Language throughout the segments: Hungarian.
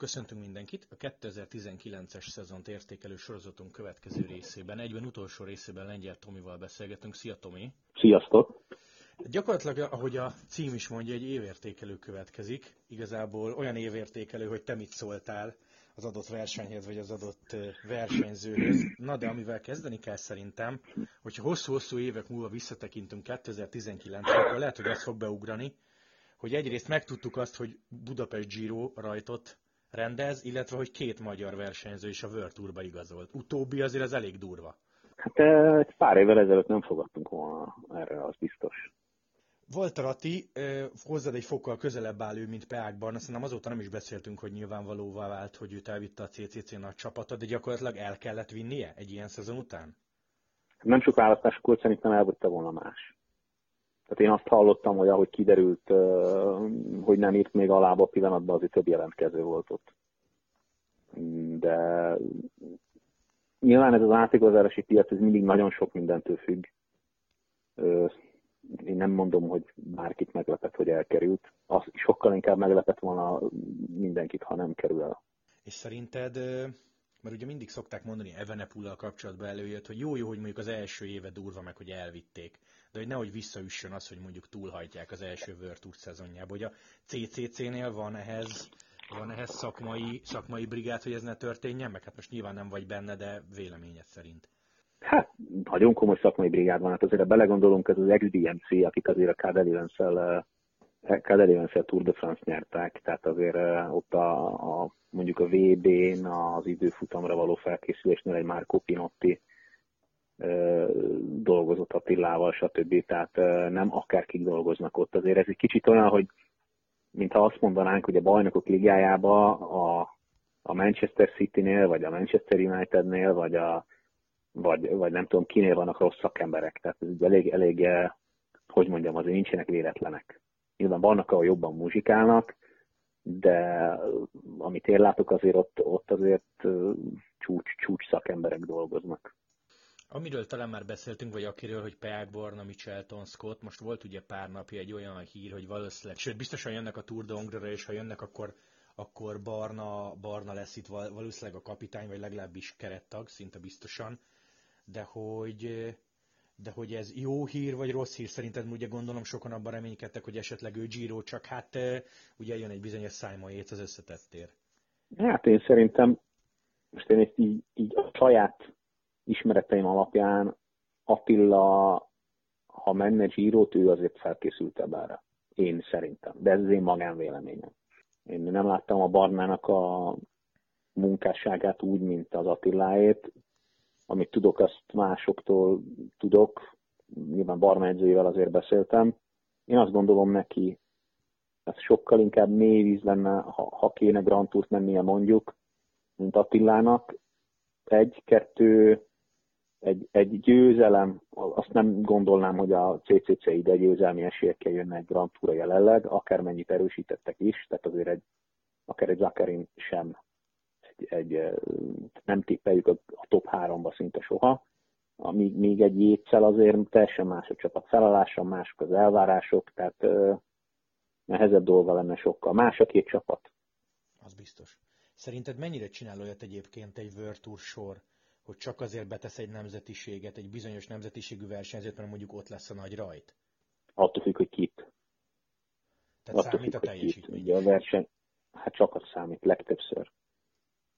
köszöntünk mindenkit! A 2019-es szezont értékelő sorozatunk következő részében, egyben utolsó részében Lengyel Tomival beszélgetünk. Szia Tomi! Sziasztok! Gyakorlatilag, ahogy a cím is mondja, egy évértékelő következik. Igazából olyan évértékelő, hogy te mit szóltál az adott versenyhez, vagy az adott versenyzőhöz. Na de amivel kezdeni kell szerintem, hogyha hosszú-hosszú évek múlva visszatekintünk 2019-re, akkor lehet, hogy az fog beugrani, hogy egyrészt megtudtuk azt, hogy Budapest Giro rajtot rendez, illetve hogy két magyar versenyző is a World Tourba igazolt. Utóbbi azért az elég durva. Hát egy pár évvel ezelőtt nem fogadtunk volna erre, az biztos. Volt a Rati, hozzád egy fokkal közelebb áll ő, mint Peákban, nem azóta nem is beszéltünk, hogy nyilvánvalóvá vált, hogy őt elvitte a CCC nagy csapata, de gyakorlatilag el kellett vinnie egy ilyen szezon után? Nem sok választásokor szerintem elvitte volna más. Tehát én azt hallottam, hogy ahogy kiderült, hogy nem írt még alá a pillanatban, azért több jelentkező volt ott. De nyilván ez az átigazási piac, ez mindig nagyon sok mindentől függ. Én nem mondom, hogy bárkit meglepett, hogy elkerült. Az sokkal inkább meglepett volna mindenkit, ha nem kerül el. És szerinted mert ugye mindig szokták mondani, Evenepullal kapcsolatban előjött, hogy jó, jó, hogy mondjuk az első éve durva meg, hogy elvitték, de hogy nehogy visszaüssön az, hogy mondjuk túlhajtják az első World Tour szezonjába, hogy a CCC-nél van ehhez, van ehhez szakmai, szakmai brigád, hogy ez ne történjen, meg? Hát most nyilván nem vagy benne, de véleményed szerint. Hát, nagyon komoly szakmai brigád van, hát azért belegondolunk, ez az XDMC, akik azért a Cadelians-el Cadelians Tour de France nyerták, tehát azért ott a, a mondjuk a VB-n az időfutamra való felkészülésnél egy Marco Pinotti dolgozott Attilával, stb. Tehát nem akárkik dolgoznak ott. Azért ez egy kicsit olyan, hogy mintha azt mondanánk, hogy a bajnokok ligájába a, a Manchester City-nél, vagy a Manchester United-nél, vagy, a, vagy, vagy nem tudom kinél vannak rossz szakemberek. Tehát ez elég, elég, hogy mondjam, azért nincsenek véletlenek. Nyilván vannak, ahol jobban muzsikálnak, de amit én látok, azért ott, ott azért csúcs, csúcs szakemberek dolgoznak. Amiről talán már beszéltünk, vagy akiről, hogy Peák Barna, Michelton, Scott, most volt ugye pár napja egy olyan hír, hogy valószínűleg, sőt biztosan jönnek a Tour de Hongre és ha jönnek, akkor, akkor Barna, Barna lesz itt valószínűleg a kapitány, vagy legalábbis kerettag, szinte biztosan, de hogy de hogy ez jó hír vagy rossz hír, szerinted ugye gondolom sokan abban reménykedtek, hogy esetleg ő Giro, csak hát ugye jön egy bizonyos Simon Yates az összetettér. Hát én szerintem, most én ezt így, így a saját ismereteim alapján Attila, ha menne giro ő azért felkészültebb erre. Én szerintem. De ez az én magánvéleményem. Én nem láttam a Barnának a munkásságát úgy, mint az Attiláét amit tudok, azt másoktól tudok. Nyilván barmegyzőjével azért beszéltem. Én azt gondolom neki, ez sokkal inkább mély víz lenne, ha, ha kéne Grand Tourt mennie mondjuk, mint Attilának. Egy, kettő, egy, egy győzelem, azt nem gondolnám, hogy a CCC ide győzelmi esélyekkel jönne egy Grand Tour jelenleg, akármennyit erősítettek is, tehát azért egy, akár egy Zakarin sem egy, nem tippeljük a, a top háromba szinte soha, amíg még egy jétszel azért teljesen más a csapat felállása, mások az elvárások, tehát nehezebb dolga lenne sokkal. Más a két csapat. Az biztos. Szerinted mennyire csinál olyat egyébként egy World Tour sor, hogy csak azért betesz egy nemzetiséget, egy bizonyos nemzetiségű versenyzőt, mert mondjuk ott lesz a nagy rajt? Attól függ, hogy kit. Tehát Attól számít függ, a teljesítmény. Ugye a verseny, hát csak az számít legtöbbször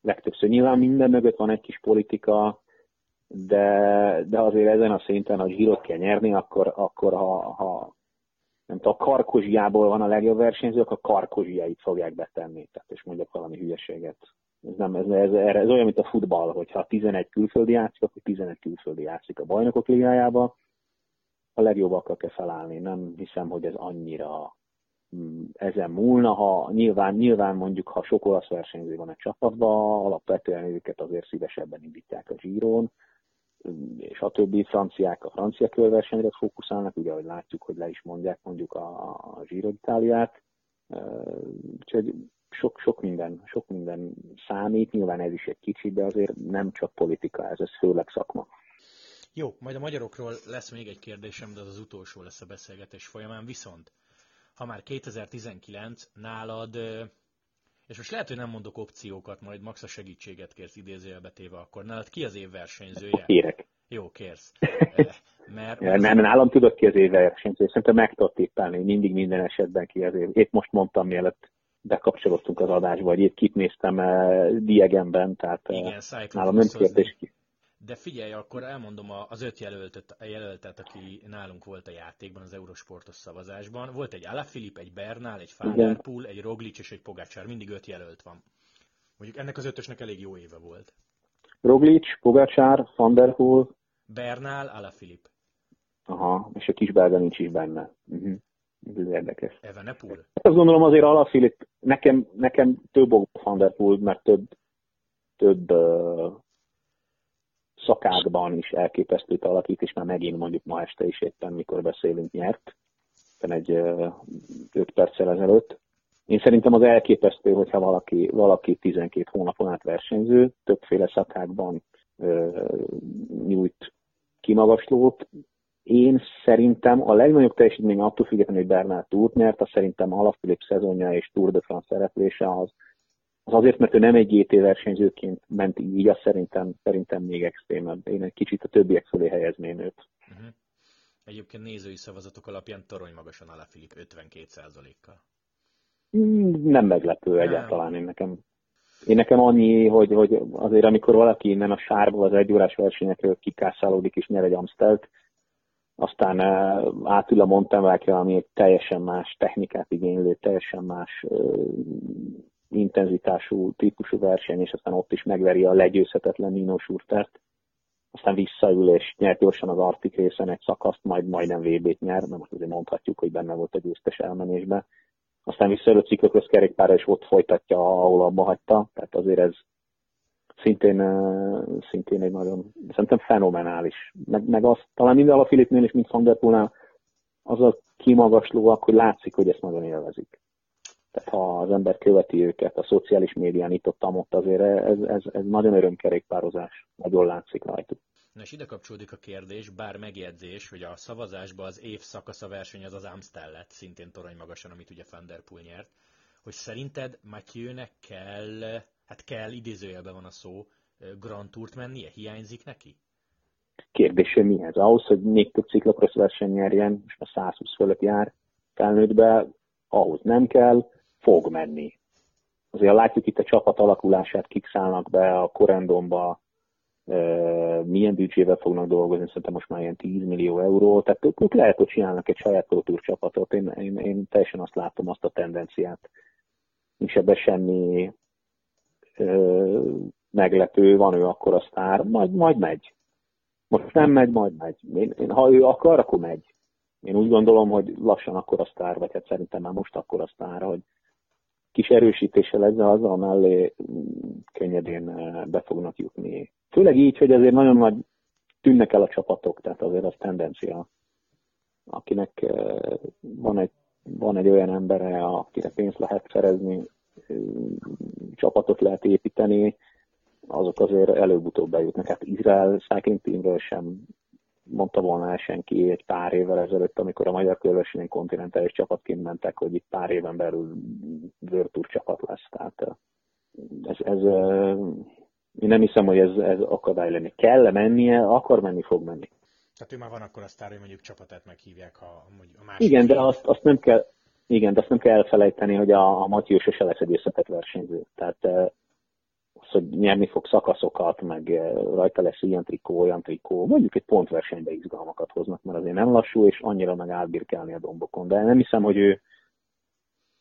legtöbbször. Nyilván minden mögött van egy kis politika, de, de azért ezen a szinten, ha zsírot kell nyerni, akkor, akkor ha, ha nem tudom, a karkozsiából van a legjobb versenyző, akkor a karkozsiait fogják betenni. Tehát, és mondjak valami hülyeséget. Ez, nem, ez, ez, ez olyan, mint a futball, hogyha 11 külföldi játszik, akkor 11 külföldi játszik a bajnokok ligájába. A legjobbakkal kell felállni. Nem hiszem, hogy ez annyira ezen múlna, ha nyilván, nyilván mondjuk, ha sok olasz versenyző van a csapatban, alapvetően őket azért szívesebben indítják a zsíron, és a többi franciák a francia körversenyre fókuszálnak, ugye ahogy látjuk, hogy le is mondják mondjuk a, a Giro Itáliát, úgyhogy sok, sok, minden, sok minden számít, nyilván ez is egy kicsi, de azért nem csak politika, ez, ez főleg szakma. Jó, majd a magyarokról lesz még egy kérdésem, de az az utolsó lesz a beszélgetés folyamán, viszont ha már 2019, nálad És most lehet, hogy nem mondok opciókat, majd max a segítséget kérsz idézőjelbe téve, akkor nálad ki az év versenyzője? Kérek. Jó, kérsz. Mert, ja, nem, nálam tudod ki az év versenyző, szerintem meg tudod tippelni, mindig minden esetben ki az év. Épp most mondtam, mielőtt bekapcsolódtunk az adásba, hogy itt kit néztem uh, Diegenben, tehát uh, Igen, nálam nem kérdés ki. De figyelj, akkor elmondom az öt jelöltet, a jelöltet, aki nálunk volt a játékban, az Eurosportos szavazásban. Volt egy Alaphilipp, egy Bernál, egy Fanderpool, egy Roglic és egy Pogacsár. Mindig öt jelölt van. Mondjuk ennek az ötösnek elég jó éve volt. Roglic, Pogacsár, Fanderpool. Bernál, Alaphilipp. Aha, és a kis belga nincs is benne. Uh-huh. Ez érdekes. Evenepoel? Hát azt gondolom azért Alaphilipp, nekem, nekem több Fanderpool, mert több, több uh, szakákban is elképesztőt alakít, és már megint mondjuk ma este is éppen, mikor beszélünk, nyert. egy 5 perccel ezelőtt. Én szerintem az elképesztő, hogyha valaki, valaki 12 hónapon át versenyző, többféle szakákban nyújt kimagaslót. Én szerintem a legnagyobb teljesítmény attól függetlenül, hogy Bernard Tour nyert, az szerintem Alaphilipp szezonja és Tour de France szereplése az, az azért, mert ő nem egy GT versenyzőként ment így, az szerintem, szerintem még extrémebb. Én egy kicsit a többiek fölé helyezném őt. Uh-huh. Egyébként nézői szavazatok alapján torony magasan a Filip 52%-kal. Nem meglepő nem. egyáltalán én nekem. Én nekem annyi, hogy, hogy azért amikor valaki innen a sárból az egyórás versenyekről kikászálódik és nyer egy Amstelt, aztán átül a Montenvákra, ami egy teljesen más technikát igénylő, teljesen más intenzitású típusú verseny, és aztán ott is megveri a legyőzhetetlen Nino Schurtert, aztán visszaül és nyert gyorsan az Arctic részen egy szakaszt, majd majdnem VB-t nyer, mert most azért mondhatjuk, hogy benne volt a győztes elmenésbe. Aztán visszaül a ciklokrosz kerékpára, és ott folytatja, ahol abba hagyta, tehát azért ez szintén, szintén egy nagyon, szerintem fenomenális. Meg, meg azt, talán minden a Filipnél és mint Van Der Poolnál, az a kimagaslóak, hogy látszik, hogy ezt nagyon élvezik. Tehát ha az ember követi őket a szociális médián itt ott, ott azért ez, ez, ez nagyon örömkerékpározás, nagyon látszik rajtuk. Na és ide kapcsolódik a kérdés, bár megjegyzés, hogy a szavazásban az év szakasza verseny az az Amstel lett, szintén torony magasan, amit ugye Van Der Poel nyert, hogy szerinted Mathieu-nek kell, hát kell, idézőjelben van a szó, Grand Tourt mennie? Hiányzik neki? Kérdése mi ez? Ahhoz, hogy még több ciklokrosz verseny nyerjen, most a 120 fölött jár felnőttbe, ahhoz nem kell, fog menni. Azért látjuk itt a csapat alakulását, kik szállnak be a korendonba, milyen büdzsével fognak dolgozni, szerintem most már ilyen 10 millió euró, tehát ők, ők lehet, hogy csinálnak egy saját Pro csapatot, én, én, én teljesen azt látom, azt a tendenciát. Nincs ebben semmi ö, meglepő, van ő akkor a sztár, majd, majd megy. Most nem megy, majd megy. Én, én, ha ő akar, akkor megy. Én úgy gondolom, hogy lassan akkor a sztár, vagy hát szerintem már most akkor a sztár, hogy kis erősítése ezzel azzal mellé könnyedén eh, be fognak jutni. Főleg így, hogy azért nagyon nagy tűnnek el a csapatok, tehát azért az tendencia, akinek eh, van egy, van egy olyan embere, akire pénzt lehet szerezni, eh, csapatot lehet építeni, azok azért előbb-utóbb bejutnak. Hát Izrael Cycling Teamről sem mondta volna el senki egy pár évvel ezelőtt, amikor a magyar körversenyen kontinentális csapatként mentek, hogy itt pár éven belül World csapat lesz. Tehát ez, ez, én nem hiszem, hogy ez, ez akadály lenni. Kell mennie, akar menni, fog menni. Tehát ő már van akkor a sztár, hogy mondjuk csapatát meghívják, ha mondjuk a másik. Igen, de azt, azt nem kell, igen, de azt nem kell elfelejteni, hogy a, a Matyó sose lesz egy összetett versenyző. Tehát hogy nyerni fog szakaszokat, meg eh, rajta lesz ilyen trikó, olyan trikó, mondjuk egy pontversenybe izgalmakat hoznak, mert azért nem lassú, és annyira meg átbirkálni a dombokon. De nem hiszem, hogy ő,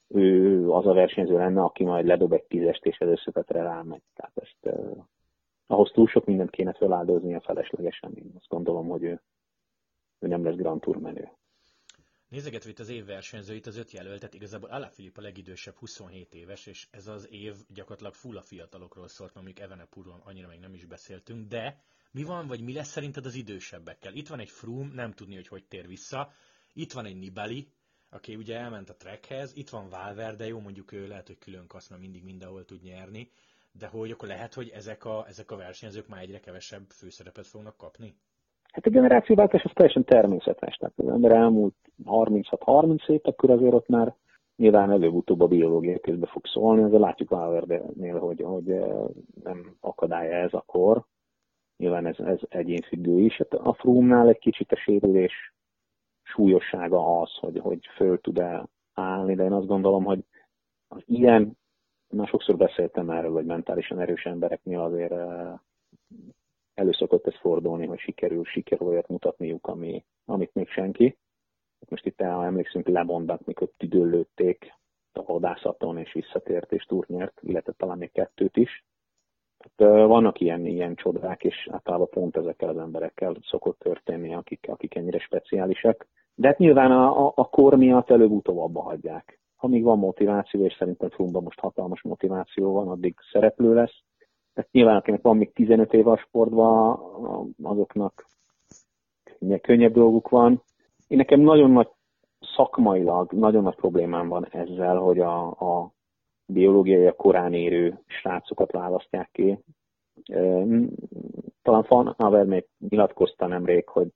ő az a versenyző lenne, aki majd ledob egy tízest, és az összetetre rámegy. Tehát ezt eh, ahhoz túl sok mindent kéne feláldozni a feleslegesen. Én azt gondolom, hogy ő, ő nem lesz Grand Tour menő. Nézegetve itt az év versenyzőit, az öt jelöltet, igazából Alaphilipp a legidősebb 27 éves, és ez az év gyakorlatilag full a fiatalokról szólt, mondjuk Evenepoelról annyira még nem is beszéltünk, de mi van, vagy mi lesz szerinted az idősebbekkel? Itt van egy Froome, nem tudni, hogy hogy tér vissza, itt van egy Nibali, aki ugye elment a trekhez, itt van Valverde, jó mondjuk ő lehet, hogy külön kasz, mert mindig mindenhol tud nyerni, de hogy akkor lehet, hogy ezek a, ezek a versenyzők már egyre kevesebb főszerepet fognak kapni? Hát a generációváltás az teljesen természetes. Tehát az ember elmúlt 36-30 év, akkor azért ott már nyilván előbb-utóbb a biológia közbe fog szólni, azért látjuk Valverde-nél, hogy, hogy nem akadálya ez a kor. Nyilván ez, ez egyénfüggő is. Hát a Froome-nál egy kicsit a sérülés súlyossága az, hogy, hogy föl tud-e állni, de én azt gondolom, hogy az ilyen, már sokszor beszéltem erről, hogy mentálisan erős embereknél azért előszokott ez fordulni, hogy sikerül, sikerül olyat mutatniuk, ami, amit még senki. Most itt el, emlékszünk Lebondak, mikor tüdőlőtték a vadászaton, és visszatért, és turnyert, illetve talán még kettőt is. Tehát, vannak ilyen, ilyen csodák, és általában pont ezekkel az emberekkel szokott történni, akik, akik ennyire speciálisak. De hát nyilván a, a, a kor miatt előbb-utóbb abba hagyják. Amíg van motiváció, és szerintem Frumba most hatalmas motiváció van, addig szereplő lesz. Tehát nyilván akinek van még 15 év a sportban, azoknak könnyebb dolguk van. Én nekem nagyon nagy szakmailag nagyon nagy problémám van ezzel, hogy a, a biológiai a korán érő srácokat választják ki. Talán Fan Haver még nyilatkozta nemrég, hogy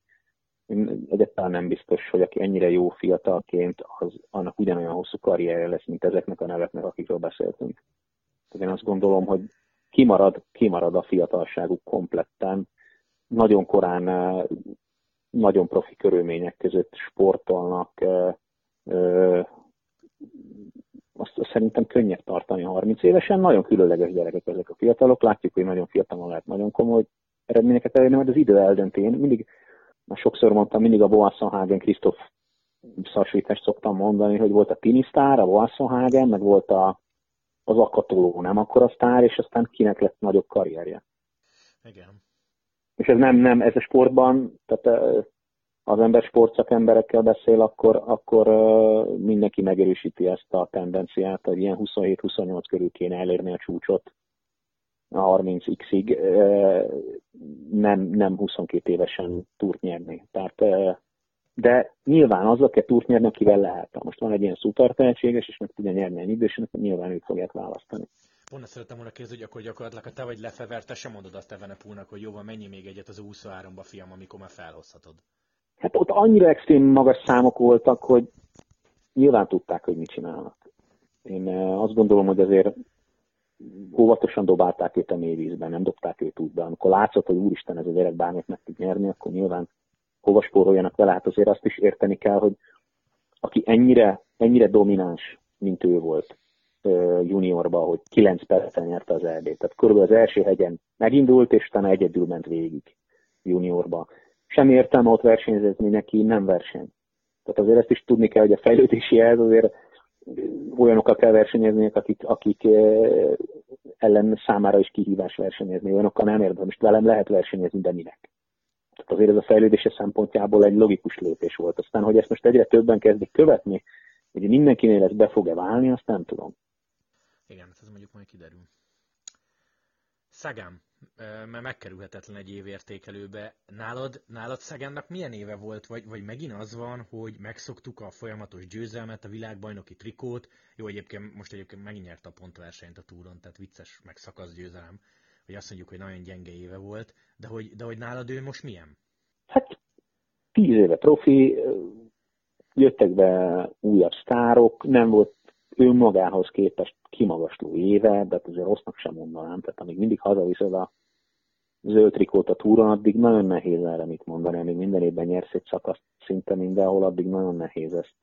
egyáltalán nem biztos, hogy aki ennyire jó fiatalként, az annak ugyanolyan hosszú karrierje lesz, mint ezeknek a neveknek, akikről beszéltünk. Tehát én azt gondolom, hogy kimarad, kimarad a fiatalságuk kompletten. Nagyon korán, nagyon profi körülmények között sportolnak, azt, azt szerintem könnyebb tartani 30 évesen. Nagyon különleges gyerekek ezek a fiatalok. Látjuk, hogy nagyon fiatalon lehet nagyon komoly eredményeket elérni, mert az idő eldönti. Én mindig, már sokszor mondtam, mindig a Boasson-Hagen Krisztof szasvítást szoktam mondani, hogy volt a Tinisztár, a Boasson-Hagen, meg volt a, az akatoló nem akkor a sztár, és aztán kinek lett nagyobb karrierje. Igen. És ez nem, nem, ez a sportban, tehát az ember sportszakemberekkel beszél, akkor, akkor mindenki megerősíti ezt a tendenciát, hogy ilyen 27-28 körül kéne elérni a csúcsot a 30x-ig, nem, nem 22 évesen túrt nyerni. Tehát, de nyilván azzal kell túrt nyerni, akivel lehet. Ha most van egy ilyen szuper tehetséges, és meg tudja nyerni egy idősen, akkor nyilván őt fogják választani. Pont szerettem volna kérdezni, hogy akkor gyakorlatilag, ha te vagy lefever, te sem mondod azt Evenepúlnak, hogy jó van, mennyi még egyet az 23-ba, fiam, amikor már felhozhatod. Hát ott annyira extrém magas számok voltak, hogy nyilván tudták, hogy mit csinálnak. Én azt gondolom, hogy azért óvatosan dobálták őt a mélyvízben, nem dobták őt útba. Amikor látszott, hogy úristen, ez a gyerek bármit meg tud nyerni, akkor nyilván hova spóroljanak vele. Hát azért azt is érteni kell, hogy aki ennyire, ennyire domináns, mint ő volt juniorban, hogy 9 percen nyerte az erdét. Tehát körülbelül az első hegyen megindult, és utána egyedül ment végig juniorba sem értelme ott versenyezni neki, nem verseny. Tehát azért ezt is tudni kell, hogy a fejlődési ez azért olyanokkal kell versenyezni, akik, akik ellen számára is kihívás versenyezni. Olyanokkal nem érdemes. Velem lehet versenyezni, de minek? Tehát azért ez a fejlődése szempontjából egy logikus lépés volt. Aztán, hogy ezt most egyre többen kezdik követni, hogy mindenkinél ez be fog-e válni, azt nem tudom. Igen, ez mondjuk majd kiderül. Szagám, mert megkerülhetetlen egy évértékelőbe. Nálad, nálad Szegánnak milyen éve volt, vagy, vagy megint az van, hogy megszoktuk a folyamatos győzelmet, a világbajnoki trikót, jó, egyébként most egyébként megint nyert a pontversenyt a túron, tehát vicces, meg győzelem, hogy azt mondjuk, hogy nagyon gyenge éve volt, de hogy, de hogy nálad ő most milyen? Hát tíz éve profi, jöttek be újabb sztárok, nem volt önmagához képest kimagasló éve, de hát azért rossznak sem mondanám, tehát amíg mindig hazaviszed a zöld trikót a túron, addig nagyon nehéz erre mit mondani, amíg minden évben nyersz egy szakaszt szinte mindenhol, addig nagyon nehéz ezt.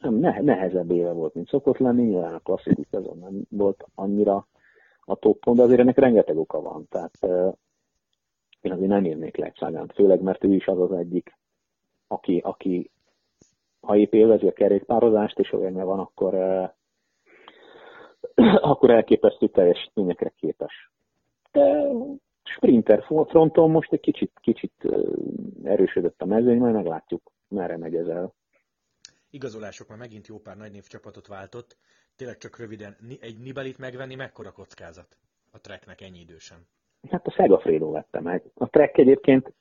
Nem, ne, nehezebb éve volt, mint szokott lenni, nyilván a klasszikus azon nem volt annyira a toppon, de azért ennek rengeteg oka van, tehát én azért nem írnék le szágánt, főleg mert ő is az az egyik, aki, aki ha épp élvezi a kerékpározást, és olyan van, akkor akkor elképesztő teljesítményekre képes. De sprinter fronton most egy kicsit, kicsit erősödött a mezőny, majd meglátjuk, merre megy ez el. Igazolások már megint jó pár nagy név csapatot váltott. Tényleg csak röviden, egy Nibelit megvenni mekkora kockázat a Treknek ennyi idősen? Hát a Segafredo vette meg. A Trek egyébként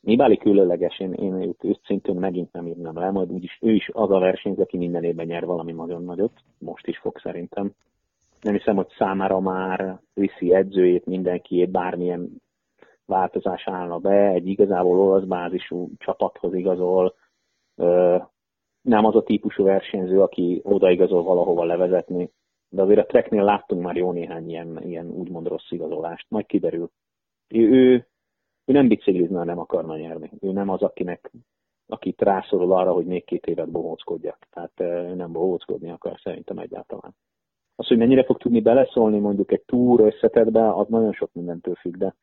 Nibali különleges, én, én őt őszintén megint nem írnám le, majd úgyis ő is az a versenyző, aki minden évben nyer valami nagyon nagyot, most is fog szerintem nem hiszem, hogy számára már viszi edzőjét, mindenkiét, bármilyen változás állna be, egy igazából olasz bázisú csapathoz igazol, nem az a típusú versenyző, aki odaigazol valahova levezetni, de azért a Treknél láttunk már jó néhány ilyen, ilyen úgymond rossz igazolást, majd kiderül. Ő, ő, ő nem biciklizne, nem akarna nyerni. Ő nem az, akinek, akit rászorul arra, hogy még két évet bohóckodjak. Tehát ő nem bohóckodni akar szerintem egyáltalán. Az, hogy mennyire fog tudni beleszólni mondjuk egy túr összetetbe, az nagyon sok mindentől függ, de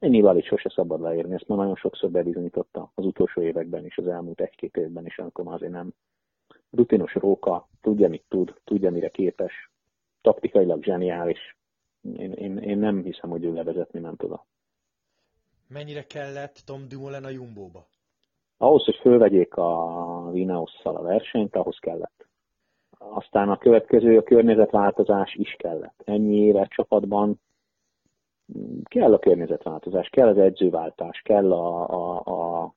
is sose szabad leírni. Ezt már nagyon sokszor bebizonyította az utolsó években is, az elmúlt egy-két évben is, amikor már azért nem rutinos róka, tudja, mit tud, tudja, mire képes, taktikailag zseniális. Én, én, én nem hiszem, hogy ő levezetni nem tud. Mennyire kellett Tom Dumoulin a Jumbo-ba? Ahhoz, hogy fölvegyék a Vinaosszal a versenyt, ahhoz kellett. Aztán a következő, a környezetváltozás is kellett. Ennyi éve csapatban kell a környezetváltozás, kell az edzőváltás, kell a, a, a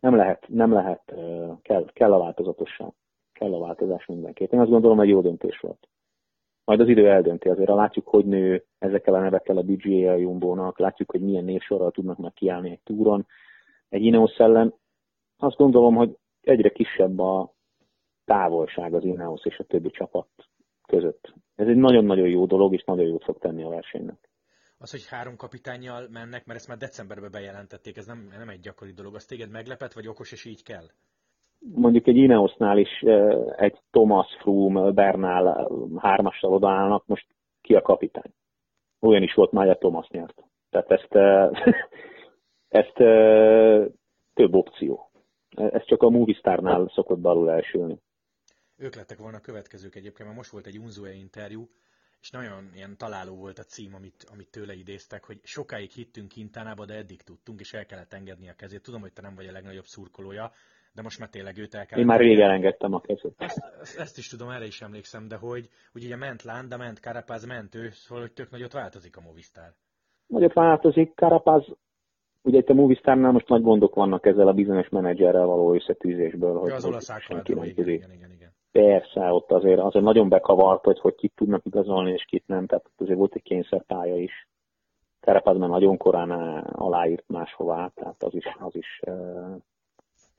nem lehet, nem lehet, kell, kell a változatosság, kell a változás mindenképp. Én azt gondolom, hogy jó döntés volt. Majd az idő eldönti, azért látjuk, hogy nő ezekkel a nevekkel a budget a Jumbo-nak, látjuk, hogy milyen névsorral tudnak meg kiállni egy túron. Egy Ineos ellen azt gondolom, hogy egyre kisebb a távolság az Ineos és a többi csapat között. Ez egy nagyon-nagyon jó dolog, és nagyon jót fog tenni a versenynek az, hogy három kapitányjal mennek, mert ezt már decemberben bejelentették, ez nem, nem egy gyakori dolog. Az téged meglepet, vagy okos, és így kell? Mondjuk egy Ineosnál is egy Thomas Froome, Bernal hármassal odaállnak, most ki a kapitány? Olyan is volt már, hogy Thomas nyert. Tehát ezt, ezt több opció. Ez csak a Movistarnál szokott balul elsülni. Ők lettek volna a következők egyébként, mert most volt egy Unzué interjú, és nagyon ilyen találó volt a cím, amit, amit tőle idéztek, hogy sokáig hittünk Kintánába, de eddig tudtunk, és el kellett engedni a kezét. Tudom, hogy te nem vagy a legnagyobb szurkolója, de most már tényleg őt el kellett... Én már rég elengedtem a kezét. Ezt, ezt, is tudom, erre is emlékszem, de hogy, hogy ugye ment Landa, ment Karapáz, ment ő, szóval hogy tök nagyot változik a Movistar. Nagyot változik, Karapáz Ugye itt a Movistarnál most nagy gondok vannak ezzel a bizonyos menedzserrel való összetűzésből. Hogy az olasz igen, igen, igen, igen. Persze, ott azért, azért nagyon bekavart, hogy, hogy kit tudnak igazolni, és kit nem, tehát azért volt egy kényszerpálya is. Terepad már nagyon korán aláírt máshová, tehát az is, az is,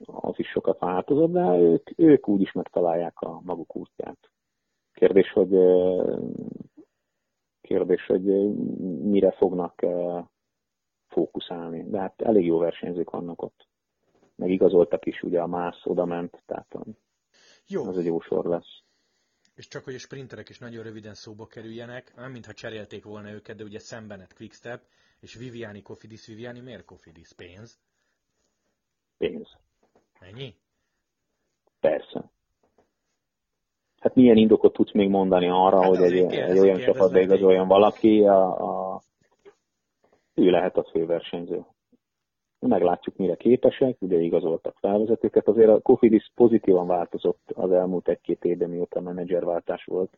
az is sokat változott, de ők, ők úgy is megtalálják a maguk útját. Kérdés, hogy kérdés, hogy mire fognak fókuszálni. De hát elég jó versenyzők vannak ott. Meg igazoltak is, ugye a Mász oda ment, tehát jó. Az egy jó sor lesz. És csak hogy a sprinterek is nagyon röviden szóba kerüljenek, nem mintha cserélték volna őket, de ugye szembenet Quickstep, és Viviani Kofidis, Viviani miért Kofidis? Pénz? Pénz. Ennyi? Persze. Hát milyen indokot tudsz még mondani arra, hát hogy egy, egy olyan csapatba igazoljon valaki, a, a, ő lehet a főversenyző meglátjuk, mire képesek, ugye igazoltak felvezetőket, azért a Kofidis pozitívan változott az elmúlt egy-két évben, mióta menedzserváltás volt,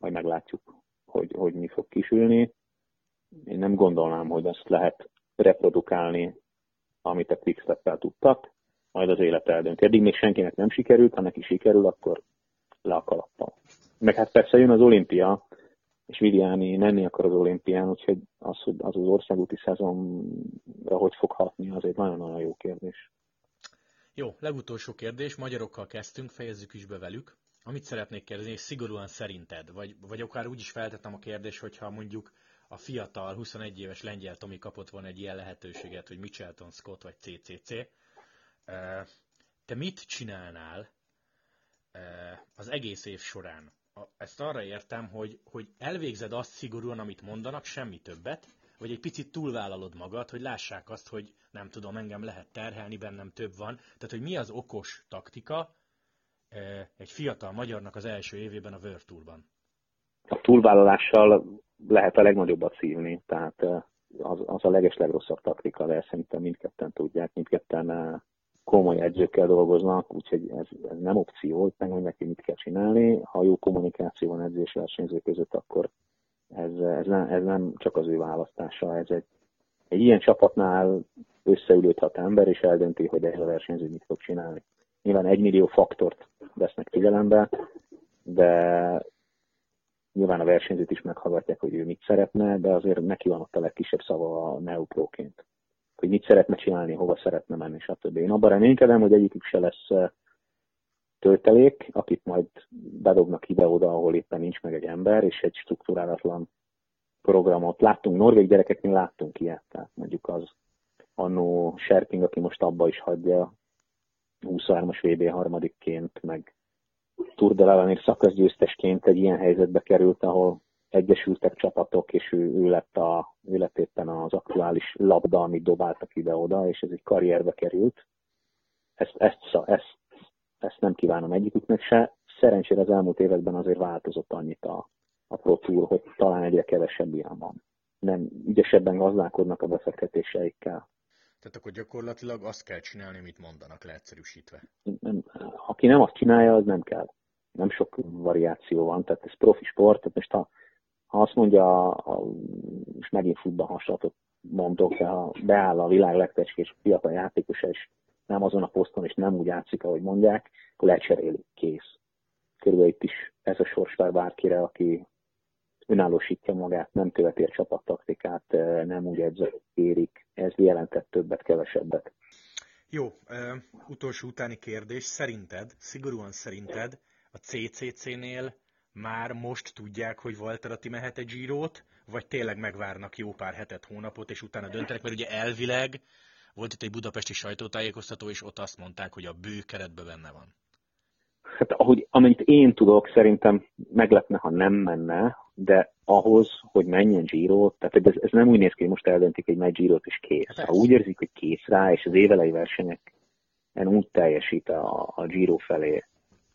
majd meglátjuk, hogy, hogy mi fog kisülni. Én nem gondolnám, hogy ezt lehet reprodukálni, amit a quickstep tudtak, majd az élet eldönti. Eddig még senkinek nem sikerült, ha neki sikerül, akkor le a kalappal. Meg hát persze jön az olimpia, és Viviani menni akar az olimpián, úgyhogy az, hogy az az országúti szezonra hogy fog hatni, az egy nagyon-nagyon jó kérdés. Jó, legutolsó kérdés, magyarokkal kezdtünk, fejezzük is be velük. Amit szeretnék kérdezni, és szigorúan szerinted, vagy, vagy akár úgy is feltettem a kérdést, hogyha mondjuk a fiatal, 21 éves lengyel Tomi kapott volna egy ilyen lehetőséget, hogy Michelton Scott vagy CCC, te mit csinálnál az egész év során? Ezt arra értem, hogy, hogy elvégzed azt szigorúan, amit mondanak, semmi többet, vagy egy picit túlvállalod magad, hogy lássák azt, hogy nem tudom, engem lehet terhelni, bennem több van. Tehát, hogy mi az okos taktika egy fiatal magyarnak az első évében a Tourban? A túlvállalással lehet a legnagyobbat szívni, tehát az, az a leges legrosszabb taktika, de szerintem mindketten tudják, mindketten komoly edzőkkel dolgoznak, úgyhogy ez, ez nem opció, meg hogy neki mit kell csinálni. Ha jó kommunikáció van edzés versenyző között, akkor ez, ez, nem, ez nem csak az ő választása, ez egy, egy ilyen csapatnál összeülőt hat ember, és eldönti, hogy ez a versenyző mit fog csinálni. Nyilván egy millió faktort vesznek figyelembe, de nyilván a versenyzőt is meghallgatják, hogy ő mit szeretne, de azért neki van ott a legkisebb szava a neupróként hogy mit szeretne csinálni, hova szeretne menni, stb. Én abban reménykedem, hogy egyikük se lesz töltelék, akit majd bedobnak ide-oda, ahol éppen nincs meg egy ember, és egy struktúrálatlan programot. Láttunk, norvég gyerekeknél láttunk ilyet, tehát mondjuk az annó Sherping, aki most abba is hagyja 23-as VB harmadikként, meg Tour de Lavenir szakaszgyőztesként egy ilyen helyzetbe került, ahol egyesültek csapatok, és ő, ő, lett a, ő lett éppen az aktuális labda, amit dobáltak ide-oda, és ez egy karrierbe került. Ezt, ezt, ezt, ezt nem kívánom egyiküknek se. Szerencsére az elmúlt években azért változott annyit a, a Pro Tour, hogy talán egyre kevesebb ilyen van. Nem ügyesebben gazdálkodnak a befektetéseikkel. Tehát akkor gyakorlatilag azt kell csinálni, amit mondanak, leegyszerűsítve. Nem, aki nem azt csinálja, az nem kell. Nem sok variáció van, tehát ez profi sport, tehát most ha, ha azt mondja, a, és megint futba hasonlatot mondok, de ha beáll a világ legtecskés fiatal játékosa, és nem azon a poszton, és nem úgy játszik, ahogy mondják, akkor lecserélik, kész. Körülbelül itt is ez a sors vár bárkire, aki önállósítja magát, nem követi a csapattaktikát, nem úgy érik. Ez jelentett többet, kevesebbet. Jó, uh, utolsó utáni kérdés. Szerinted, szigorúan szerinted a CCC-nél már most tudják, hogy Walter Atti mehet egy Girót, vagy tényleg megvárnak jó pár hetet, hónapot, és utána döntenek, mert ugye elvileg volt itt egy budapesti sajtótájékoztató, és ott azt mondták, hogy a bő keretben benne van. Hát ahogy, amennyit én tudok, szerintem meglepne, ha nem menne, de ahhoz, hogy menjen Giro, tehát ez, ez nem úgy néz ki, hogy most eldöntik, hogy megy Giro-t és kész. Hát ha úgy érzik, hogy kész rá, és az évelei versenyek úgy teljesít a, a Giro felé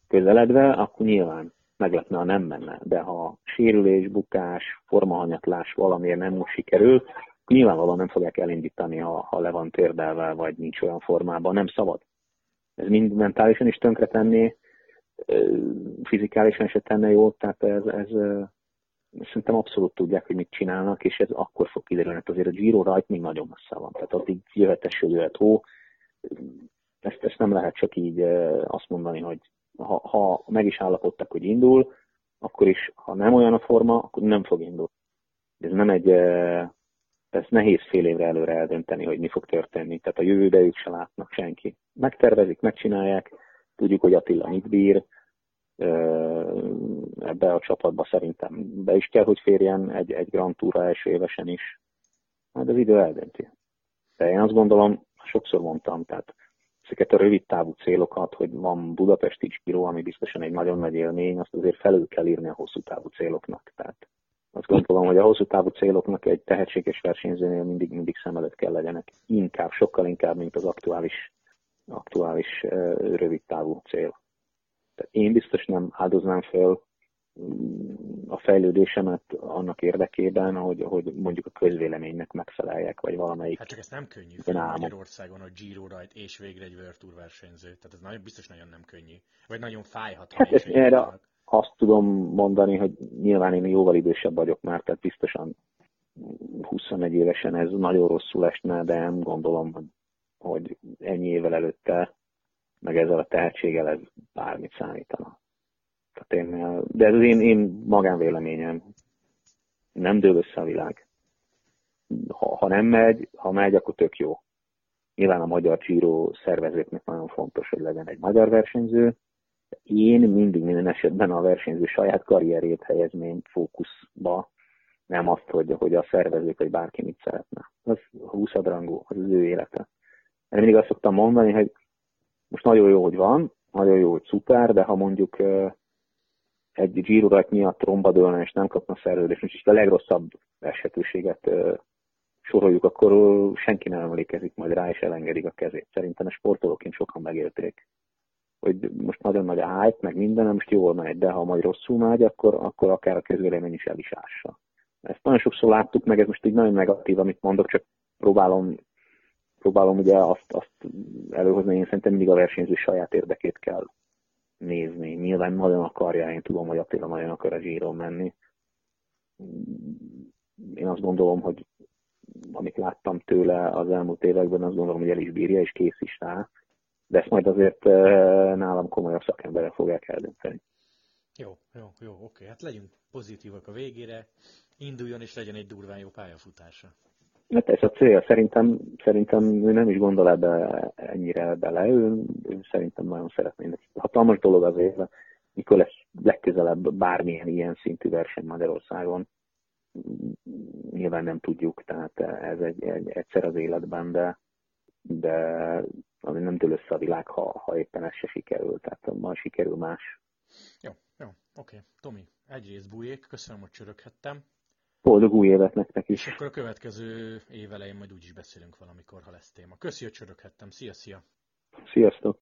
közeledve, akkor nyilván meglepne, ha nem menne. De ha sérülés, bukás, formahanyatlás valamiért nem most sikerül, nyilvánvalóan nem fogják elindítani, ha, ha le van térdelve, vagy nincs olyan formában, nem szabad. Ez mind mentálisan is tönkretenné, fizikálisan se tenne jót, tehát ez, ez szerintem abszolút tudják, hogy mit csinálnak, és ez akkor fog kiderülni. Hát azért a Giro rajt még nagyon messze van, tehát addig jöhet eső, jöhet hó, ezt, ezt nem lehet csak így azt mondani, hogy ha, ha meg is állapodtak, hogy indul, akkor is, ha nem olyan a forma, akkor nem fog indulni. Ez nem egy, ez nehéz fél évre előre eldönteni, hogy mi fog történni. Tehát a jövőbe ők se látnak senki. Megtervezik, megcsinálják, tudjuk, hogy Attila mit bír, ebbe a csapatba szerintem be is kell, hogy férjen egy, egy Grand Tour első évesen is. Majd az idő eldönti. De én azt gondolom, sokszor mondtam, tehát ezeket a rövid távú célokat, hogy van Budapesti Giro, ami biztosan egy nagyon nagy élmény, azt azért felül kell írni a hosszú távú céloknak. Tehát azt gondolom, hogy a hosszú távú céloknak egy tehetséges versenyzőnél mindig, mindig szem előtt kell legyenek. Inkább, sokkal inkább, mint az aktuális, aktuális rövid távú cél. Tehát én biztos nem áldoznám fel a fejlődésemet annak érdekében, hogy, hogy mondjuk a közvéleménynek megfeleljek, vagy valamelyik. Hát csak ez nem könnyű Magyarországon, hogy Giro rajt és végre egy World Tour versenyző. Tehát ez nagyon, biztos nagyon nem könnyű. Vagy nagyon fájhat. Hát ezt erre azt tudom mondani, hogy nyilván én jóval idősebb vagyok már, tehát biztosan 21 évesen ez nagyon rosszul esne, de nem gondolom, hogy, hogy ennyi évvel előtte meg ezzel a tehetséggel ez bármit számítana. Tehát én, de ez az én, én magánvéleményem. Nem dől össze a világ. Ha, ha nem megy, ha megy, akkor tök jó. Nyilván a magyar Giro szervezőknek nagyon fontos, hogy legyen egy magyar versenyző. Én mindig minden esetben a versenyző saját karrierét helyezném fókuszba, nem azt, hogy, hogy a szervezők vagy bárki mit szeretne. Az 20 rangú, az az ő élete. Én mindig azt szoktam mondani, hogy most nagyon jó, hogy van, nagyon jó, hogy szuper, de ha mondjuk egy Giro miatt tromba dőlne, és nem kapna szerződést, és a legrosszabb esetőséget soroljuk, akkor senki nem emlékezik majd rá, és elengedik a kezét. Szerintem a sportolóként sokan megélték. Hogy most nagyon nagy a meg minden, most jól megy, de ha majd rosszul megy, akkor, akkor akár a közvélemény is el is ássa. Ezt nagyon sokszor láttuk meg, ez most így nagyon negatív, amit mondok, csak próbálom próbálom ugye azt, azt előhozni, én szerintem mindig a versenyző saját érdekét kell nézni. Nyilván nagyon akarja, én tudom, hogy Attila nagyon akar a zsíron menni. Én azt gondolom, hogy amit láttam tőle az elmúlt években, azt gondolom, hogy el is bírja, és kész is rá. De ezt majd azért eh, nálam komolyabb szakemberek fogják eldönteni. Jó, jó, jó, oké. Hát legyünk pozitívak a végére. Induljon és legyen egy durván jó pályafutása. Hát ez a cél. Szerintem, szerintem ő nem is gondol ebbe ennyire bele. Ő, ő szerintem nagyon szeretné. Hatalmas dolog azért, mikor lesz legközelebb bármilyen ilyen szintű verseny Magyarországon. Nyilván nem tudjuk, tehát ez egy, egy egyszer az életben, de, de ami nem dől össze a világ, ha, ha éppen ez se sikerül. Tehát ma sikerül más. Jó, jó, oké. Tomi, egyrészt bújék, köszönöm, hogy csöröghettem boldog új évet nektek is. És akkor a következő év elején majd úgy is beszélünk valamikor, ha lesz téma. Köszi, hogy csöröghettem. Szia, szia! Sziasztok!